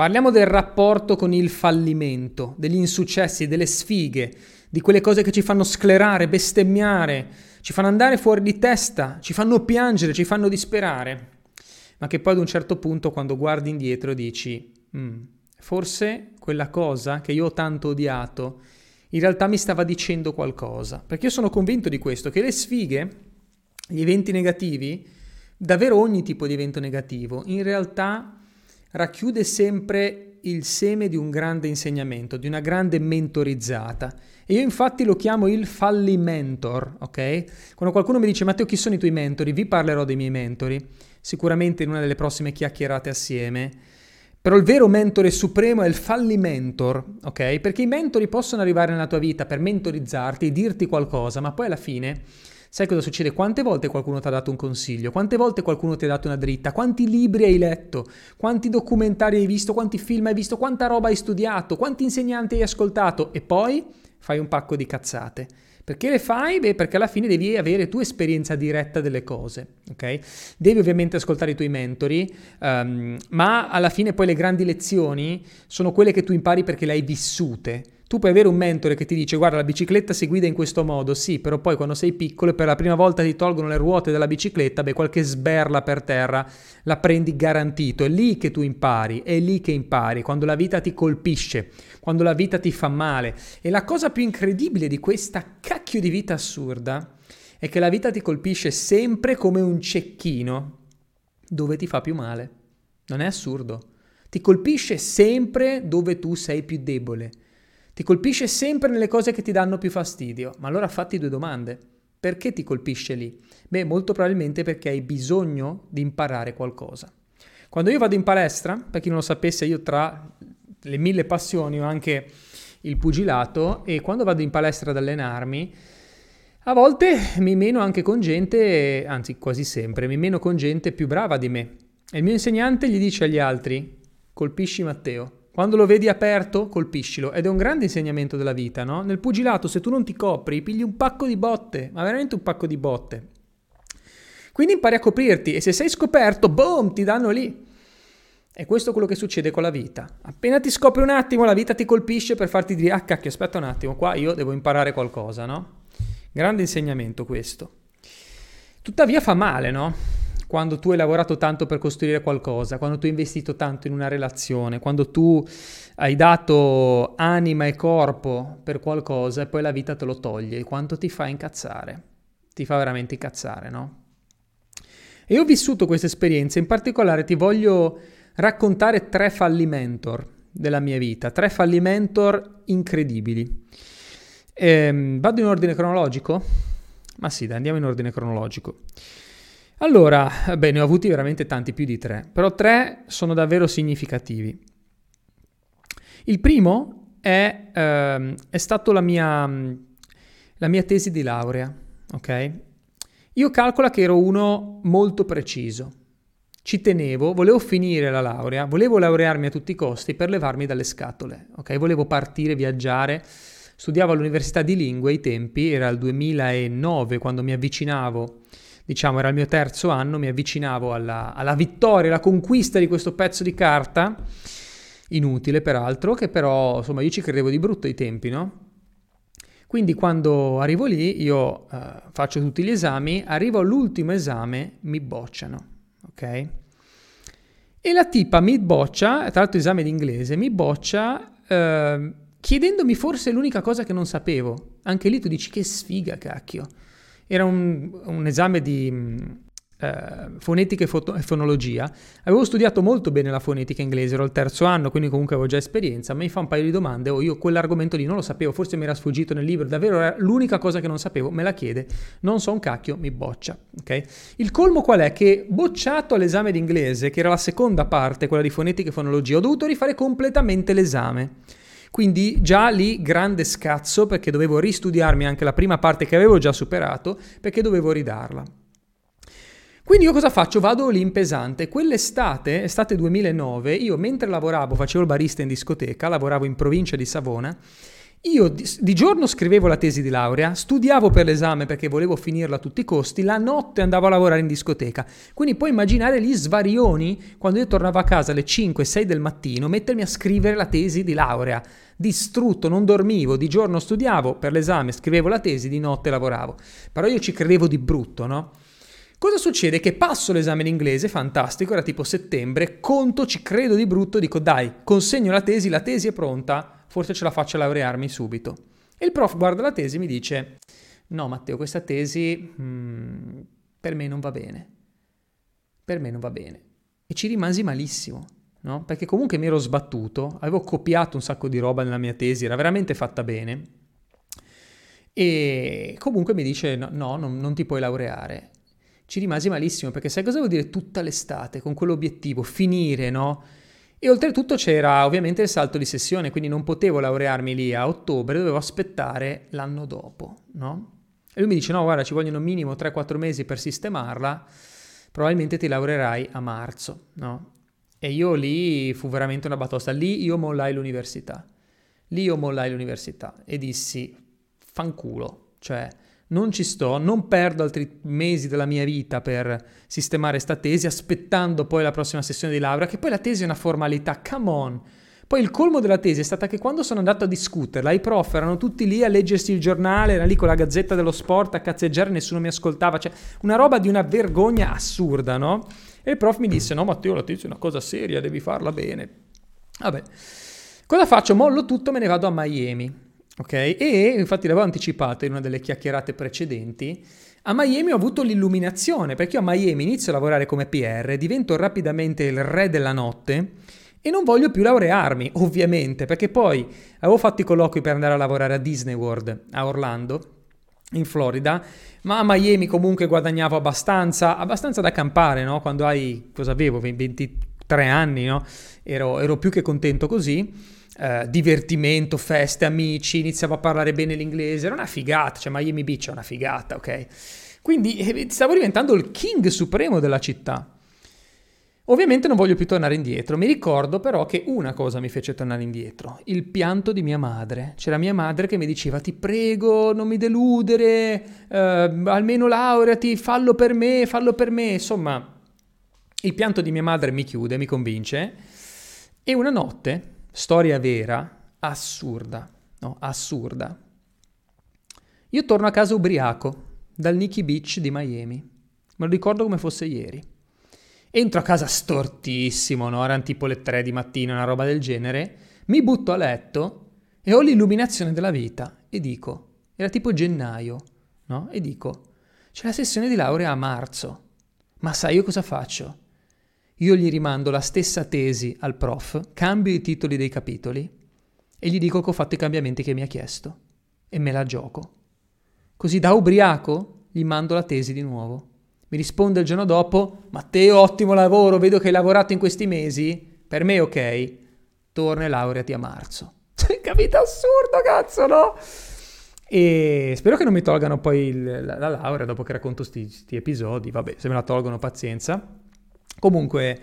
Parliamo del rapporto con il fallimento, degli insuccessi, delle sfighe, di quelle cose che ci fanno sclerare, bestemmiare, ci fanno andare fuori di testa, ci fanno piangere, ci fanno disperare, ma che poi ad un certo punto quando guardi indietro dici, mm, forse quella cosa che io ho tanto odiato in realtà mi stava dicendo qualcosa, perché io sono convinto di questo, che le sfighe, gli eventi negativi, davvero ogni tipo di evento negativo, in realtà racchiude sempre il seme di un grande insegnamento, di una grande mentorizzata. E io infatti lo chiamo il fallimentor, ok? Quando qualcuno mi dice Matteo chi sono i tuoi mentori? Vi parlerò dei miei mentori, sicuramente in una delle prossime chiacchierate assieme. Però il vero mentore supremo è il fallimentor, ok? Perché i mentori possono arrivare nella tua vita per mentorizzarti, dirti qualcosa, ma poi alla fine Sai cosa succede? Quante volte qualcuno ti ha dato un consiglio? Quante volte qualcuno ti ha dato una dritta? Quanti libri hai letto? Quanti documentari hai visto? Quanti film hai visto? Quanta roba hai studiato? Quanti insegnanti hai ascoltato? E poi fai un pacco di cazzate. Perché le fai? Beh, perché alla fine devi avere tu esperienza diretta delle cose, ok? Devi ovviamente ascoltare i tuoi mentori, um, ma alla fine poi le grandi lezioni sono quelle che tu impari perché le hai vissute. Tu puoi avere un mentore che ti dice guarda la bicicletta si guida in questo modo, sì, però poi quando sei piccolo e per la prima volta ti tolgono le ruote della bicicletta, beh qualche sberla per terra la prendi garantito, è lì che tu impari, è lì che impari, quando la vita ti colpisce, quando la vita ti fa male. E la cosa più incredibile di questa cacchio di vita assurda è che la vita ti colpisce sempre come un cecchino dove ti fa più male. Non è assurdo. Ti colpisce sempre dove tu sei più debole ti colpisce sempre nelle cose che ti danno più fastidio. Ma allora fatti due domande. Perché ti colpisce lì? Beh, molto probabilmente perché hai bisogno di imparare qualcosa. Quando io vado in palestra, per chi non lo sapesse, io tra le mille passioni ho anche il pugilato e quando vado in palestra ad allenarmi, a volte mi meno anche con gente, anzi quasi sempre, mi meno con gente più brava di me. E il mio insegnante gli dice agli altri, colpisci Matteo. Quando lo vedi aperto, colpiscilo. Ed è un grande insegnamento della vita, no? Nel pugilato, se tu non ti copri, pigli un pacco di botte, ma veramente un pacco di botte. Quindi impari a coprirti e se sei scoperto, boom, ti danno lì. E questo è quello che succede con la vita. Appena ti scopri un attimo, la vita ti colpisce per farti dire, ah cacchio, aspetta un attimo, qua io devo imparare qualcosa, no? Grande insegnamento questo. Tuttavia fa male, no? Quando tu hai lavorato tanto per costruire qualcosa, quando tu hai investito tanto in una relazione, quando tu hai dato anima e corpo per qualcosa e poi la vita te lo toglie, quanto ti fa incazzare? Ti fa veramente incazzare, no? E ho vissuto questa esperienza, in particolare ti voglio raccontare tre fallimentor della mia vita, tre fallimentor incredibili. Ehm, vado in ordine cronologico? Ma sì, dai, andiamo in ordine cronologico. Allora, beh, ne ho avuti veramente tanti, più di tre, però tre sono davvero significativi. Il primo è, ehm, è stato la mia, la mia tesi di laurea, ok? Io calcolo che ero uno molto preciso. Ci tenevo, volevo finire la laurea, volevo laurearmi a tutti i costi per levarmi dalle scatole, ok? Volevo partire, viaggiare. Studiavo all'Università di Lingue ai tempi, era il 2009 quando mi avvicinavo diciamo era il mio terzo anno, mi avvicinavo alla, alla vittoria, alla conquista di questo pezzo di carta, inutile peraltro, che però insomma io ci credevo di brutto ai tempi, no? Quindi quando arrivo lì, io uh, faccio tutti gli esami, arrivo all'ultimo esame, mi bocciano, ok? E la tipa mi boccia, tra l'altro esame d'inglese, mi boccia uh, chiedendomi forse l'unica cosa che non sapevo. Anche lì tu dici che sfiga, cacchio. Era un, un esame di uh, fonetica e, foto- e, fonologia. Avevo studiato molto bene la fonetica inglese, ero al terzo anno, quindi comunque avevo già esperienza. Mi fa un paio di domande, oh, io quell'argomento lì non lo sapevo, forse mi era sfuggito nel libro, davvero era l'unica cosa che non sapevo, me la chiede, non so un cacchio, mi boccia. Okay? Il colmo qual è? Che bocciato all'esame d'inglese, che era la seconda parte, quella di fonetica e fonologia, ho dovuto rifare completamente l'esame. Quindi già lì grande scazzo perché dovevo ristudiarmi anche la prima parte che avevo già superato perché dovevo ridarla. Quindi io cosa faccio? Vado lì in pesante. Quell'estate, estate 2009, io mentre lavoravo, facevo il barista in discoteca, lavoravo in provincia di Savona Io di, di, giorno scrivevo la tesi di laurea, studiavo per l'esame perché volevo finirla a tutti i costi, la notte andavo a lavorare in discoteca. Quindi puoi immaginare gli svarioni quando io tornavo a casa alle 5-6 del mattino, mettermi a scrivere la tesi di laurea. Distrutto, non dormivo, di giorno studiavo per l'esame, scrivevo la tesi, di notte lavoravo. Però io ci credevo di brutto, no? Cosa succede? Che passo l'esame in inglese, fantastico, era tipo settembre, conto, ci credo di brutto, dico dai, consegno la tesi, la tesi è pronta, forse ce la faccio a laurearmi subito. E il prof guarda la tesi e mi dice, no Matteo, questa tesi hmm, per me non va bene. Per me non va bene. E ci rimasi malissimo, no? Perché comunque mi ero sbattuto, avevo copiato un sacco di roba nella mia tesi, era veramente fatta bene. E comunque mi dice, no, no non, non ti puoi laureare. Ci rimasi malissimo perché sai cosa vuol dire tutta l'estate con quell'obiettivo, finire, no? E oltretutto c'era ovviamente il salto di sessione, quindi non potevo laurearmi lì a ottobre, dovevo aspettare l'anno dopo, no? E lui mi dice, no, guarda, ci vogliono minimo 3-4 mesi per sistemarla, probabilmente ti laureerai a marzo, no? E io lì fu veramente una batosta, lì io mollai l'università, lì io mollai l'università e dissi, fanculo, cioè non ci sto, non perdo altri mesi della mia vita per sistemare sta tesi aspettando poi la prossima sessione di laurea, che poi la tesi è una formalità, come on. Poi il colmo della tesi è stata che quando sono andato a discuterla, i prof erano tutti lì a leggersi il giornale, erano lì con la gazzetta dello sport a cazzeggiare, nessuno mi ascoltava, cioè una roba di una vergogna assurda, no? E il prof mi disse, no Matteo, la tesi è una cosa seria, devi farla bene. Vabbè, cosa faccio? Mollo tutto, me ne vado a Miami. Ok? E infatti l'avevo anticipato in una delle chiacchierate precedenti. A Miami ho avuto l'illuminazione perché io a Miami inizio a lavorare come PR, divento rapidamente il re della notte e non voglio più laurearmi, ovviamente, perché poi avevo fatto i colloqui per andare a lavorare a Disney World a Orlando, in Florida, ma a Miami comunque guadagnavo abbastanza, abbastanza da campare, no? Quando hai, cosa avevo, 23 anni, no? Ero, ero più che contento così. Uh, divertimento, feste, amici, iniziavo a parlare bene l'inglese, era una figata, cioè Miami Beach è una figata, ok? Quindi eh, stavo diventando il king supremo della città. Ovviamente non voglio più tornare indietro, mi ricordo però che una cosa mi fece tornare indietro, il pianto di mia madre. C'era mia madre che mi diceva ti prego non mi deludere, eh, almeno laureati, fallo per me, fallo per me. Insomma, il pianto di mia madre mi chiude, mi convince e una notte storia vera, assurda, no? Assurda. Io torno a casa ubriaco dal Nikki Beach di Miami. Me lo ricordo come fosse ieri. Entro a casa stortissimo, no? Erano tipo le tre di mattina, una roba del genere. Mi butto a letto e ho l'illuminazione della vita e dico, era tipo gennaio, no? E dico, c'è la sessione di laurea a marzo. Ma sai io cosa faccio? Io gli rimando la stessa tesi al prof, cambio i titoli dei capitoli e gli dico che ho fatto i cambiamenti che mi ha chiesto e me la gioco. Così da ubriaco gli mando la tesi di nuovo. Mi risponde il giorno dopo, Matteo, ottimo lavoro, vedo che hai lavorato in questi mesi. Per me ok, torna e laureati a marzo. Capito? Assurdo, cazzo, no? E spero che non mi tolgano poi il, la, la, laurea dopo che racconto questi episodi. Vabbè, se me la tolgono, pazienza. Comunque,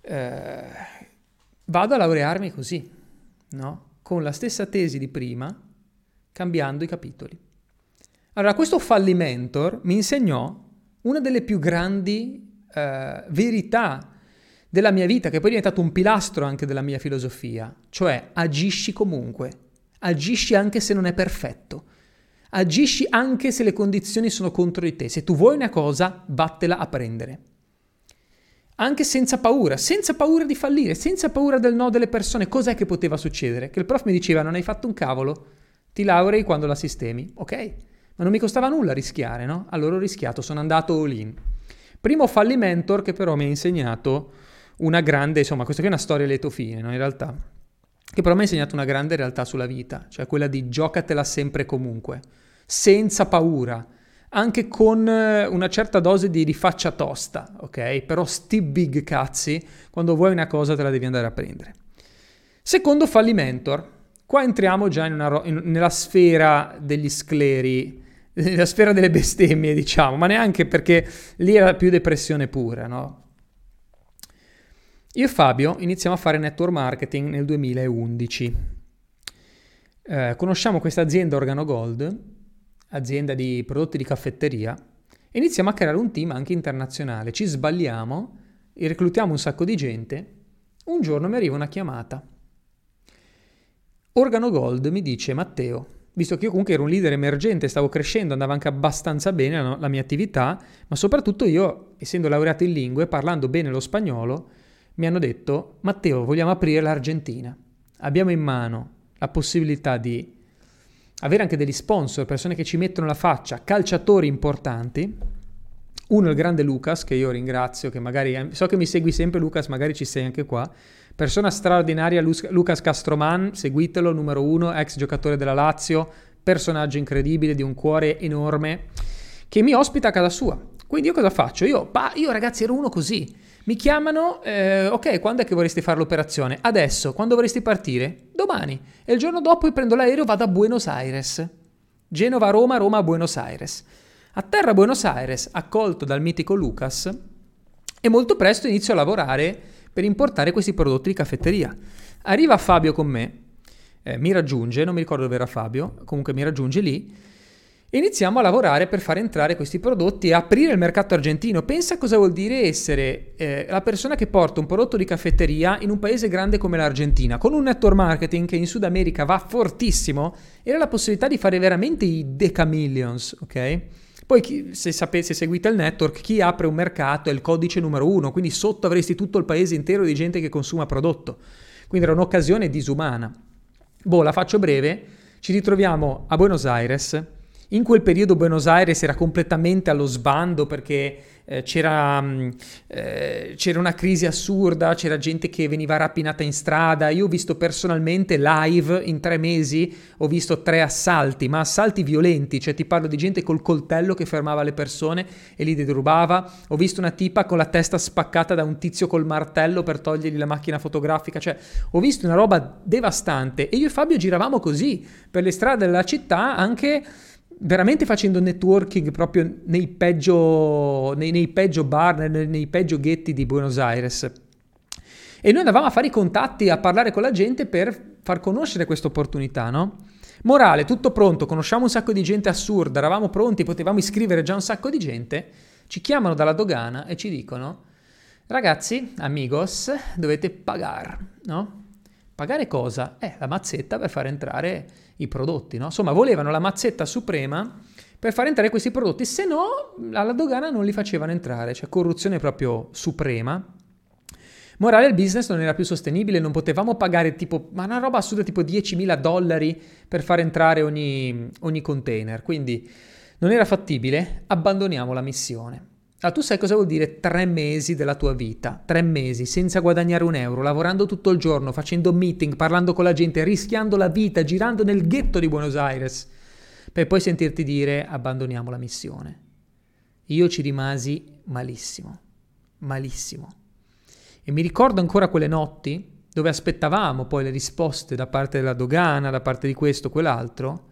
eh, vado a laurearmi così, no? Con la stessa tesi di prima, cambiando i capitoli. Allora, questo fallimentor mi insegnò una delle più grandi eh, verità della mia vita, che poi è diventato un pilastro anche della mia filosofia, cioè agisci comunque, agisci anche se non è perfetto, agisci anche se le condizioni sono contro di te, se tu vuoi una cosa, vattela a prendere anche senza paura, senza paura di fallire, senza paura del no delle persone. Cos'è che poteva succedere? Che il prof mi diceva non hai fatto un cavolo, ti laurei quando la sistemi. Ok, ma non mi costava nulla rischiare, no? Allora ho rischiato, sono andato all in. Primo fallimentor che però mi ha insegnato una grande, insomma, questa qui è una storia lieto fine, no? In realtà, che però mi ha insegnato una grande realtà sulla vita, cioè quella di giocatela sempre comunque, senza paura anche con eh, una certa dose di, di faccia tosta, ok? Però sti big cazzi, quando vuoi una cosa te la devi andare a prendere. Secondo fallimentor, qua entriamo già in una, in, nella sfera degli scleri, nella sfera delle bestemmie, diciamo, ma neanche perché lì era più depressione pura, no? Io e Fabio iniziamo a fare network marketing nel 2011. eh, conosciamo questa azienda Organo Gold, azienda di prodotti di caffetteria, iniziamo a creare un team anche internazionale. Ci sbagliamo, reclutiamo un sacco di gente. Un giorno mi arriva una chiamata. Organo Gold mi dice Matteo, visto che io comunque ero un leader emergente, stavo crescendo, andava anche abbastanza bene la, la mia attività, ma soprattutto io, essendo laureato in lingue, parlando bene lo spagnolo, mi hanno detto Matteo, vogliamo aprire l'Argentina. Abbiamo in mano la possibilità di avere anche degli sponsor, persone che ci mettono la faccia, calciatori importanti. Uno, il grande Lucas, che io ringrazio, che magari so che mi segui sempre, Lucas, magari ci sei anche qua. Persona straordinaria, Lucas Castroman, seguitelo, numero uno, ex giocatore della Lazio, personaggio incredibile, di un cuore enorme, che mi ospita a casa sua. Quindi io cosa faccio? Io, bah, io ragazzi ero uno così. Mi chiamano, eh, ok, quando è che vorresti fare l'operazione? Adesso, quando vorresti partire? Domani. E il giorno dopo io prendo l'aereo e vado a Buenos Aires. Genova, Roma, Roma, Buenos Aires. A terra Buenos Aires, accolto dal mitico Lucas, e molto presto inizio a lavorare per importare questi prodotti di caffetteria. Arriva Fabio con me, eh, mi raggiunge, non mi ricordo dove era Fabio, comunque mi raggiunge lì, iniziamo a lavorare per far entrare questi prodotti e aprire il mercato argentino. Pensa cosa vuol dire essere eh, la persona che porta un prodotto di caffetteria in un paese grande come l'Argentina, con un network marketing che in Sud America va fortissimo, era la possibilità di fare veramente i decamillions, ok? Poi chi, se, sapete, se seguite il network, chi apre un mercato è il codice numero uno, quindi sotto avresti tutto il paese intero di gente che consuma prodotto. Quindi era un'occasione disumana. Boh, la faccio breve, ci ritroviamo a Buenos Aires, in quel periodo Buenos Aires era completamente allo sbando perché eh, c'era, mm, eh, c'era, una crisi assurda, c'era gente che veniva rapinata in strada. Io ho visto personalmente live in tre mesi, ho visto tre assalti, ma assalti violenti, cioè ti parlo di gente col coltello che fermava le persone e li derubava. Ho visto una tipa con la testa spaccata da un tizio col martello per togliergli la macchina fotografica, cioè ho visto una roba devastante e io e Fabio giravamo così per le strade della città anche veramente facendo networking proprio nei peggio, nei, nei peggio bar, nei, nei, peggio ghetti di Buenos Aires. E noi andavamo a fare i contatti, a parlare con la gente per far conoscere questa opportunità, no? Morale, tutto pronto, conosciamo un sacco di gente assurda, eravamo pronti, potevamo iscrivere già un sacco di gente, ci chiamano dalla dogana e ci dicono, ragazzi, amigos, dovete pagare, no? Pagare cosa? Eh, la mazzetta per far entrare i prodotti, no? Insomma, volevano la mazzetta suprema per far entrare questi prodotti, se no alla dogana non li facevano entrare, cioè corruzione proprio suprema. Morale, il business non era più sostenibile, non potevamo pagare tipo, ma una roba assurda tipo 10.000 dollari per far entrare ogni, ogni container, quindi non era fattibile, abbandoniamo la missione. Allora, tu sai cosa vuol dire tre mesi della tua vita, tre mesi senza guadagnare un euro, lavorando tutto il giorno, facendo meeting, parlando con la gente, rischiando la vita, girando nel ghetto di Buenos Aires, per poi sentirti dire abbandoniamo la missione. Io ci rimasi malissimo, malissimo. E mi ricordo ancora quelle notti dove aspettavamo poi le risposte da parte della dogana, da parte di questo, quell'altro.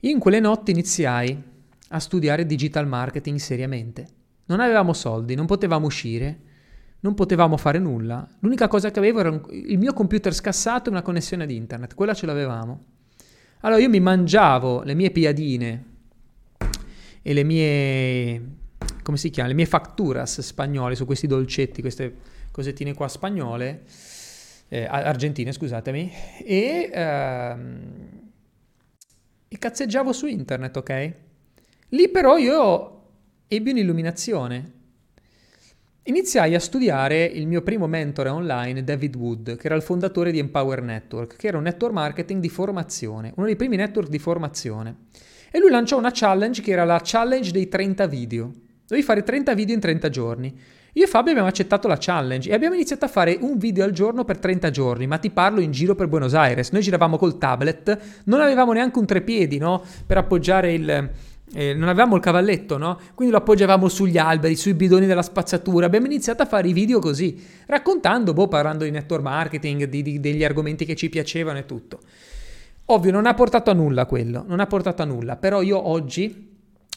In quelle notti iniziai a studiare digital marketing seriamente. Non avevamo soldi, non potevamo uscire, non potevamo fare nulla. L'unica cosa che avevo era il mio computer scassato e una connessione ad internet, quella ce l'avevamo. Allora io mi mangiavo le mie piadine e le mie come si chiama? Le mie facturas spagnole su questi dolcetti, queste cosettine qua spagnole, eh, argentine, scusatemi, e, ehm, e cazzeggiavo su internet, ok? Lì però io ebbi un'illuminazione. Iniziai a studiare il mio primo mentore online, David Wood, che era il fondatore di Empower Network, che era un network marketing di formazione, uno dei primi network di formazione. E lui lanciò una challenge che era la challenge dei 30 video. Dovevi fare 30 video in 30 giorni. Io e Fabio abbiamo accettato la challenge e abbiamo iniziato a fare un video al giorno per 30 giorni, ma ti parlo in giro per Buenos Aires. Noi giravamo col tablet, non avevamo neanche un trepiedi, no? Per appoggiare il, eh, non avevamo il cavalletto, no? Quindi lo appoggiavamo sugli alberi, sui bidoni della spazzatura. Abbiamo iniziato a fare i video così, raccontando, boh, parlando di network marketing, di, di, degli argomenti che ci piacevano e tutto. Ovvio, non ha portato a nulla quello, non ha portato a nulla, però io oggi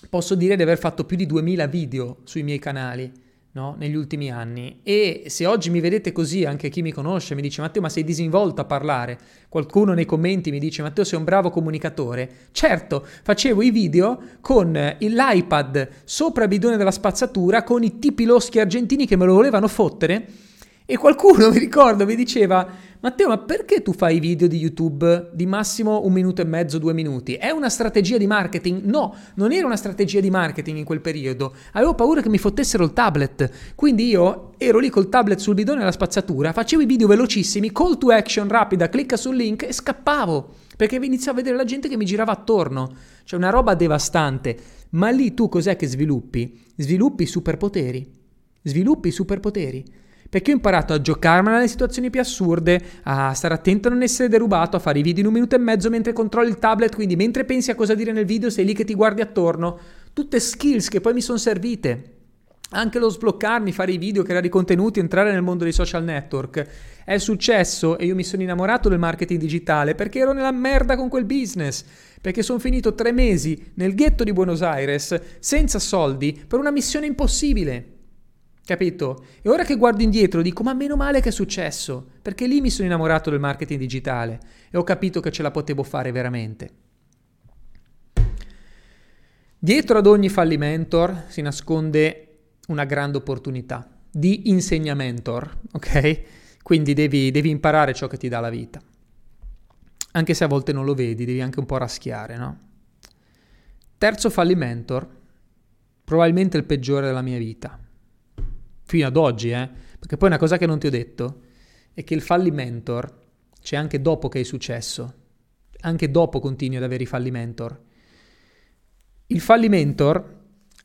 posso dire di aver fatto più di 2000 video sui miei canali no? negli ultimi anni. E se oggi mi vedete così, anche chi mi conosce mi dice Matteo ma sei disinvolto a parlare, qualcuno nei commenti mi dice Matteo sei un bravo comunicatore, certo facevo i video con l'iPad sopra il bidone della spazzatura con i tipi loschi argentini che me lo volevano fottere e qualcuno mi ricordo mi diceva Matteo, ma perché tu fai video di YouTube di massimo un minuto e mezzo, due minuti? È una strategia di marketing? No, non era una strategia di marketing in quel periodo. Avevo paura che mi fottessero il tablet. Quindi io ero lì col tablet sul bidone della spazzatura, facevo i video velocissimi, call to action rapida, clicca sul link e scappavo. Perché iniziavo a vedere la gente che mi girava attorno. Cioè una roba devastante. Ma lì tu cos'è che sviluppi? Sviluppi superpoteri. Sviluppi superpoteri perché ho imparato a giocarmela nelle situazioni più assurde, a stare attento a non essere derubato, a fare i video in un minuto e mezzo mentre controlli il tablet, quindi mentre pensi a cosa dire nel video sei lì che ti guardi attorno. Tutte skills che poi mi sono servite. Anche lo sbloccarmi, fare i video, creare i contenuti, entrare nel mondo dei social network. È successo e io mi sono innamorato del marketing digitale perché ero nella merda con quel business. Perché sono finito tre mesi nel ghetto di Buenos Aires senza soldi per una missione impossibile. Capito? E ora che guardo indietro dico, ma meno male che è successo, perché lì mi sono innamorato del marketing digitale e ho capito che ce la potevo fare veramente. Dietro ad ogni fallimentor si nasconde una grande opportunità di insegnamentor, ok? Quindi devi, devi imparare ciò che ti dà la vita. Anche se a volte non lo vedi, devi anche un po' raschiare, no? Terzo fallimentor, probabilmente il peggiore della mia vita fino ad oggi, eh? Perché poi una cosa che non ti ho detto è che il fallimentor c'è anche dopo che hai successo, anche dopo continui ad avere i fallimentor. Il fallimentor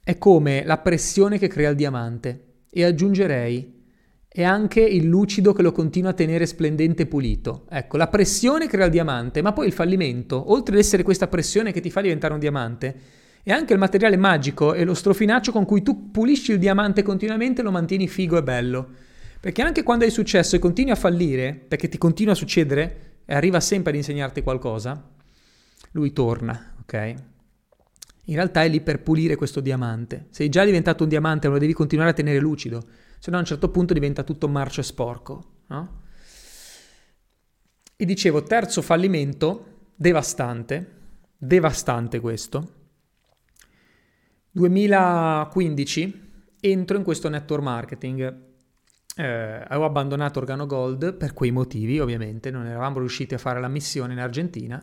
è come la pressione che crea il diamante e aggiungerei è anche il lucido che lo continua a tenere splendente e pulito. Ecco, la pressione crea il diamante, ma poi il fallimento, oltre ad essere questa pressione che ti fa diventare un diamante, e anche il materiale magico e lo strofinaccio con cui tu pulisci il diamante continuamente lo mantieni figo e bello. Perché anche quando hai successo e continui a fallire, perché ti continua a succedere e arriva sempre ad insegnarti qualcosa, lui torna, ok? In realtà è lì per pulire questo diamante. Sei già diventato un diamante, lo devi continuare a tenere lucido, se no a un certo punto diventa tutto marcio e sporco, no? E dicevo, terzo fallimento, devastante, devastante questo, 2015 entro in questo network marketing. Eh, avevo abbandonato Organo Gold per quei motivi, ovviamente, non eravamo riusciti a fare la missione in Argentina.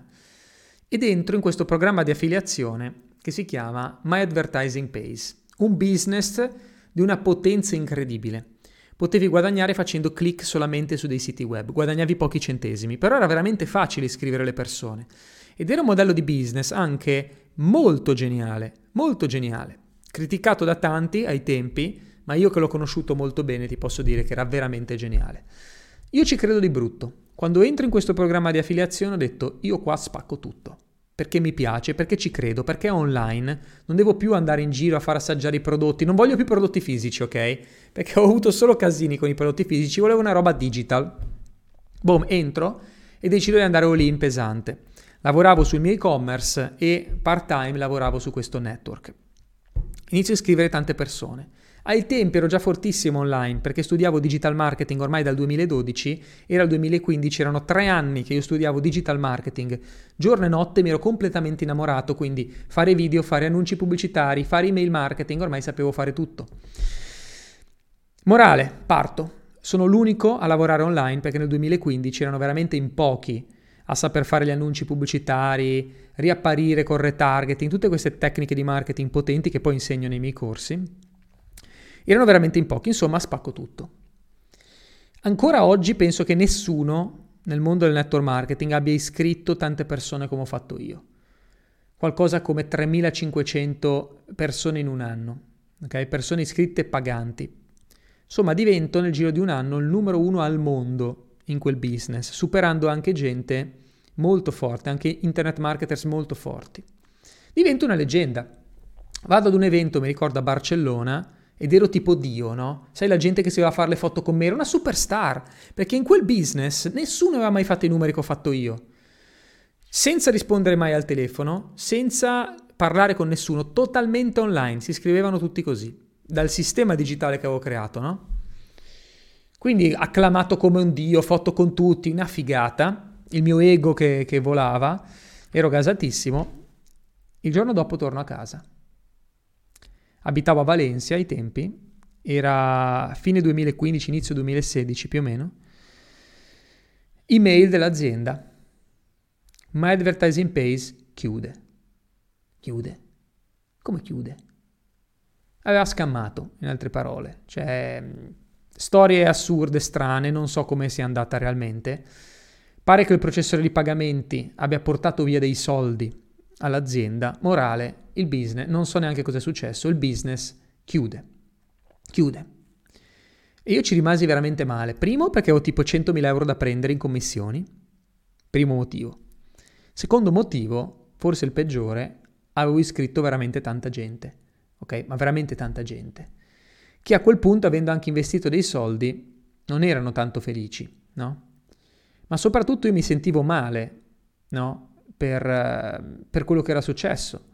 Ed entro in questo programma di affiliazione che si chiama My Advertising Pays, un business di una potenza incredibile. Potevi guadagnare facendo click solamente su dei siti web, guadagnavi pochi centesimi, però era veramente facile iscrivere le persone. Ed era un modello di business anche molto geniale, molto geniale, criticato da tanti ai tempi, ma io che l'ho conosciuto molto bene ti posso dire che era veramente geniale. Io ci credo di brutto. Quando entro in questo programma di affiliazione ho detto io qua spacco tutto. Perché mi piace, perché ci credo, perché è online, non devo più andare in giro a far assaggiare i prodotti, non voglio più prodotti fisici, ok? Perché ho avuto solo casini con i prodotti fisici, volevo una roba digital. Boom, entro e decido di andare all in pesante. Lavoravo sul mio e-commerce e part time lavoravo su questo network. Inizio a iscrivere tante persone. Ai tempi ero già fortissimo online perché studiavo digital marketing ormai dal 2012, era il 2015, erano tre anni che io studiavo digital marketing. Giorno e notte mi ero completamente innamorato, quindi fare video, fare annunci pubblicitari, fare email marketing, ormai sapevo fare tutto. Morale, parto. Sono l'unico a lavorare online perché nel 2015 erano veramente in pochi a saper fare gli annunci pubblicitari, riapparire con retargeting, tutte queste tecniche di marketing potenti che poi insegno nei miei corsi, erano veramente in pochi, insomma spacco tutto. Ancora oggi penso che nessuno nel mondo del network marketing abbia iscritto tante persone come ho fatto io. Qualcosa come 3500 persone in un anno, okay? persone iscritte e paganti. Insomma, divento nel giro di un anno il numero uno al mondo in quel business, superando anche gente molto forte, anche internet marketers molto forti. Divento una leggenda. Vado ad un evento, mi ricordo a Barcellona, ed ero tipo Dio, no? Sai la gente che si va a fare le foto con me, era una superstar, perché in quel business nessuno aveva mai fatto i numeri che ho fatto io. Senza rispondere mai al telefono, senza parlare con nessuno, totalmente online, si scrivevano tutti così. dal sistema digitale che avevo creato, no? Quindi acclamato come un dio, foto con tutti, una figata, il mio ego che, che volava, ero gasatissimo. Il giorno dopo torno a casa. Abitavo a Valencia ai tempi, era fine 2015, inizio 2016 più o meno. Email dell'azienda. My advertising page chiude. Chiude. Come chiude? Aveva scammato, in altre parole. Cioè, storie assurde, strane, non so come sia andata realmente. Pare che il processore di pagamenti abbia portato via dei soldi all'azienda. Morale, il business, non so neanche cosa è successo, il business chiude. Chiude. E io ci rimasi veramente male. Primo perché ho tipo 100.000 euro da prendere in commissioni. Primo motivo. Secondo motivo, forse il peggiore, avevo iscritto veramente tanta gente. Ok? Ma veramente tanta gente. Che a quel punto, avendo anche investito dei soldi, non erano tanto felici, no? Ma soprattutto io mi sentivo male, no? Per, per quello che era successo.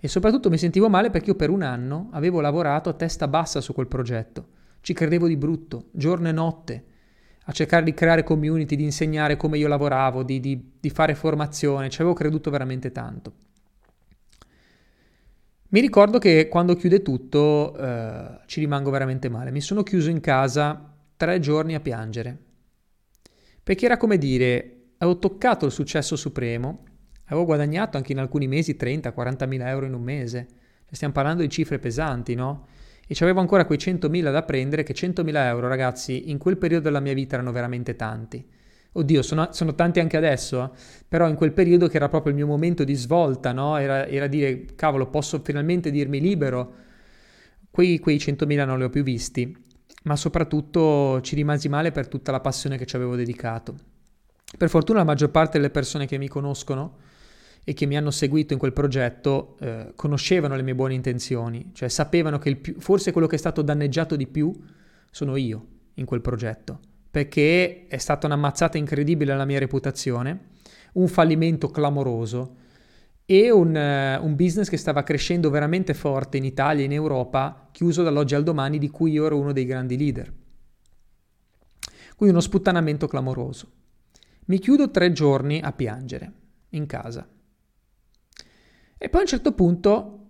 E soprattutto mi sentivo male perché io per un anno avevo lavorato a testa bassa su quel progetto. Ci credevo di brutto, giorno e notte a cercare di creare community, di insegnare come io lavoravo, di, di, di fare formazione, ci avevo creduto veramente tanto. Mi ricordo che quando chiude tutto eh, ci rimango veramente male. Mi sono chiuso in casa tre giorni a piangere. Perché era come dire, avevo toccato il successo supremo, avevo guadagnato anche in alcuni mesi 30-40 mila euro in un mese. Stiamo parlando di cifre pesanti, no? e avevo ancora quei 100.000 da prendere, che 100.000 euro ragazzi in quel periodo della mia vita erano veramente tanti. Oddio, sono, sono tanti anche adesso, eh? però in quel periodo che era proprio il mio momento di svolta, no? era, era dire, cavolo, posso finalmente dirmi libero, quei, quei 100.000 non li ho più visti, ma soprattutto ci rimasi male per tutta la passione che ci avevo dedicato. Per fortuna la maggior parte delle persone che mi conoscono e che mi hanno seguito in quel progetto eh, conoscevano le mie buone intenzioni, cioè sapevano che più, forse quello che è stato danneggiato di più sono io in quel progetto, perché è stata una mazzata incredibile alla mia reputazione, un fallimento clamoroso e un, uh, un business che stava crescendo veramente forte in Italia e in Europa, chiuso dall'oggi al domani, di cui io ero uno dei grandi leader. Quindi uno sputtanamento clamoroso. Mi chiudo tre giorni a piangere in casa. E poi a un certo punto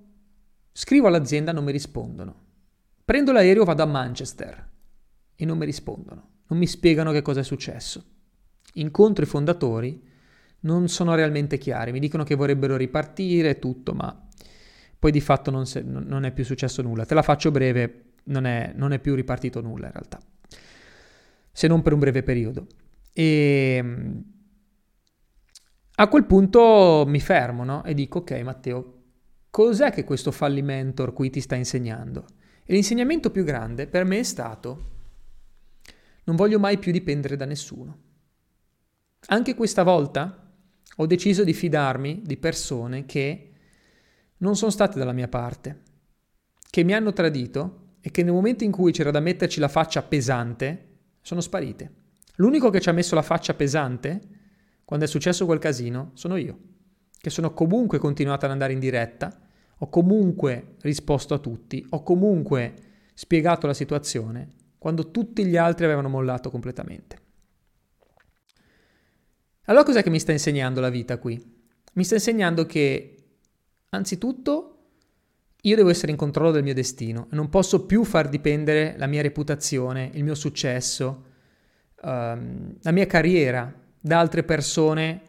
scrivo all'azienda, non mi rispondono. Prendo l'aereo, vado a Manchester e non mi rispondono, non mi spiegano che cosa è successo. Incontro i fondatori, non sono realmente chiari, mi dicono che vorrebbero ripartire tutto, ma poi di fatto non, se, non è più successo nulla. Te la faccio breve, non è, non è più ripartito nulla in realtà, se non per un breve periodo. E a quel punto mi fermo no? e dico, ok Matteo, cos'è che questo fallimento qui ti sta insegnando? E l'insegnamento più grande per me è stato, non voglio mai più dipendere da nessuno. Anche questa volta ho deciso di fidarmi di persone che non sono state dalla mia parte, che mi hanno tradito e che nel momento in cui c'era da metterci la faccia pesante, sono sparite. L'unico che ci ha messo la faccia pesante quando è successo quel casino, sono io, che sono comunque continuato ad andare in diretta, ho comunque risposto a tutti, ho comunque spiegato la situazione, quando tutti gli altri avevano mollato completamente. Allora cos'è che mi sta insegnando la vita qui? Mi sta insegnando che, anzitutto, io devo essere in controllo del mio destino non posso più far dipendere la mia reputazione, il mio successo, um, la mia carriera da altre persone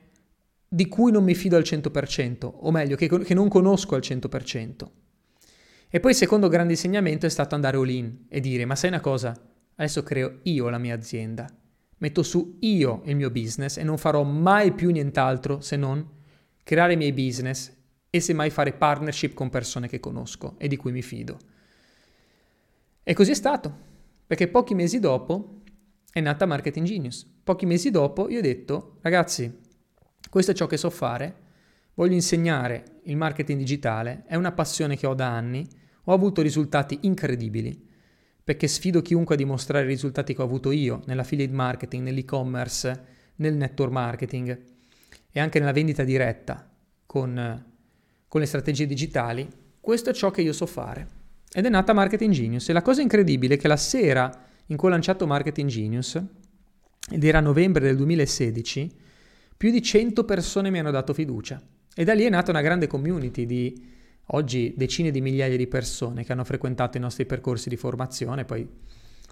di cui non mi fido al 100%, o meglio, che, che non conosco al 100%. E poi il secondo grande insegnamento è stato andare all in e dire, ma sai una cosa, adesso creo io la mia azienda, metto su io il mio business e non farò mai più nient'altro se non creare i miei business e semmai fare partnership con persone che conosco e di cui mi fido. E così è stato, perché pochi mesi dopo è nata Marketing Genius. Pochi mesi dopo io ho detto, ragazzi, questo è ciò che so fare, voglio insegnare il marketing digitale, è una passione che ho da anni, ho avuto risultati incredibili, perché sfido chiunque a dimostrare i risultati che ho avuto io nell'affiliate marketing, nell'e-commerce, nel network marketing e anche nella vendita diretta con, con le strategie digitali. Questo è ciò che io so fare. ed è nata Marketing Genius. E la cosa incredibile è che la sera in cui ho lanciato Marketing Genius, ed era novembre del 2016, più di 100 persone mi hanno dato fiducia. E da lì è nata una grande community di oggi decine di migliaia di persone che hanno frequentato i nostri percorsi di formazione. Poi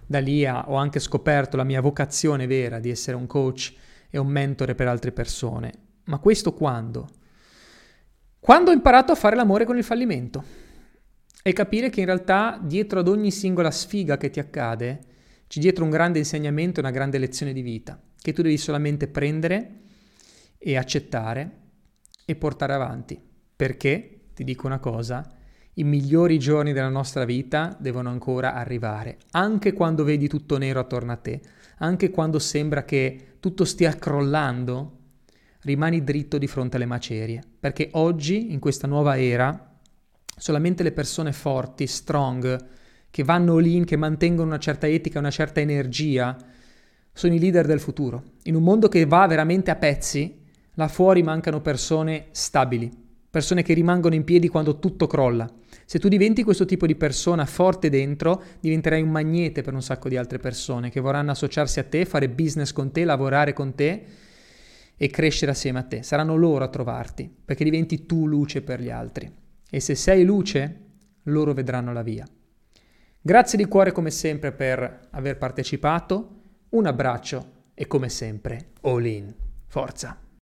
da lì ho anche scoperto la mia vocazione vera di essere un coach e un mentore per altre persone. Ma questo quando? Quando ho imparato a fare l'amore con il fallimento e capire che in realtà dietro ad ogni singola sfiga che ti accade c'è dietro un grande insegnamento, una grande lezione di vita che tu devi solamente prendere e accettare e portare avanti. Perché, ti dico una cosa, i migliori giorni della nostra vita devono ancora arrivare, anche quando vedi tutto nero attorno a te, anche quando sembra che tutto stia crollando, rimani dritto di fronte alle macerie, perché oggi, in questa nuova era, solamente le persone forti, strong, che vanno lì, che mantengono una certa etica, una certa energia, sono i leader del futuro. In un mondo che va veramente a pezzi, là fuori mancano persone stabili, persone che rimangono in piedi quando tutto crolla. Se tu diventi questo tipo di persona forte dentro, diventerai un magnete per un sacco di altre persone che vorranno associarsi a te, fare business con te, lavorare con te e crescere assieme a te. Saranno loro a trovarti, perché diventi tu luce per gli altri. E se sei luce, loro vedranno la via. Grazie di cuore come sempre per aver partecipato, un abbraccio e come sempre, all in. Forza!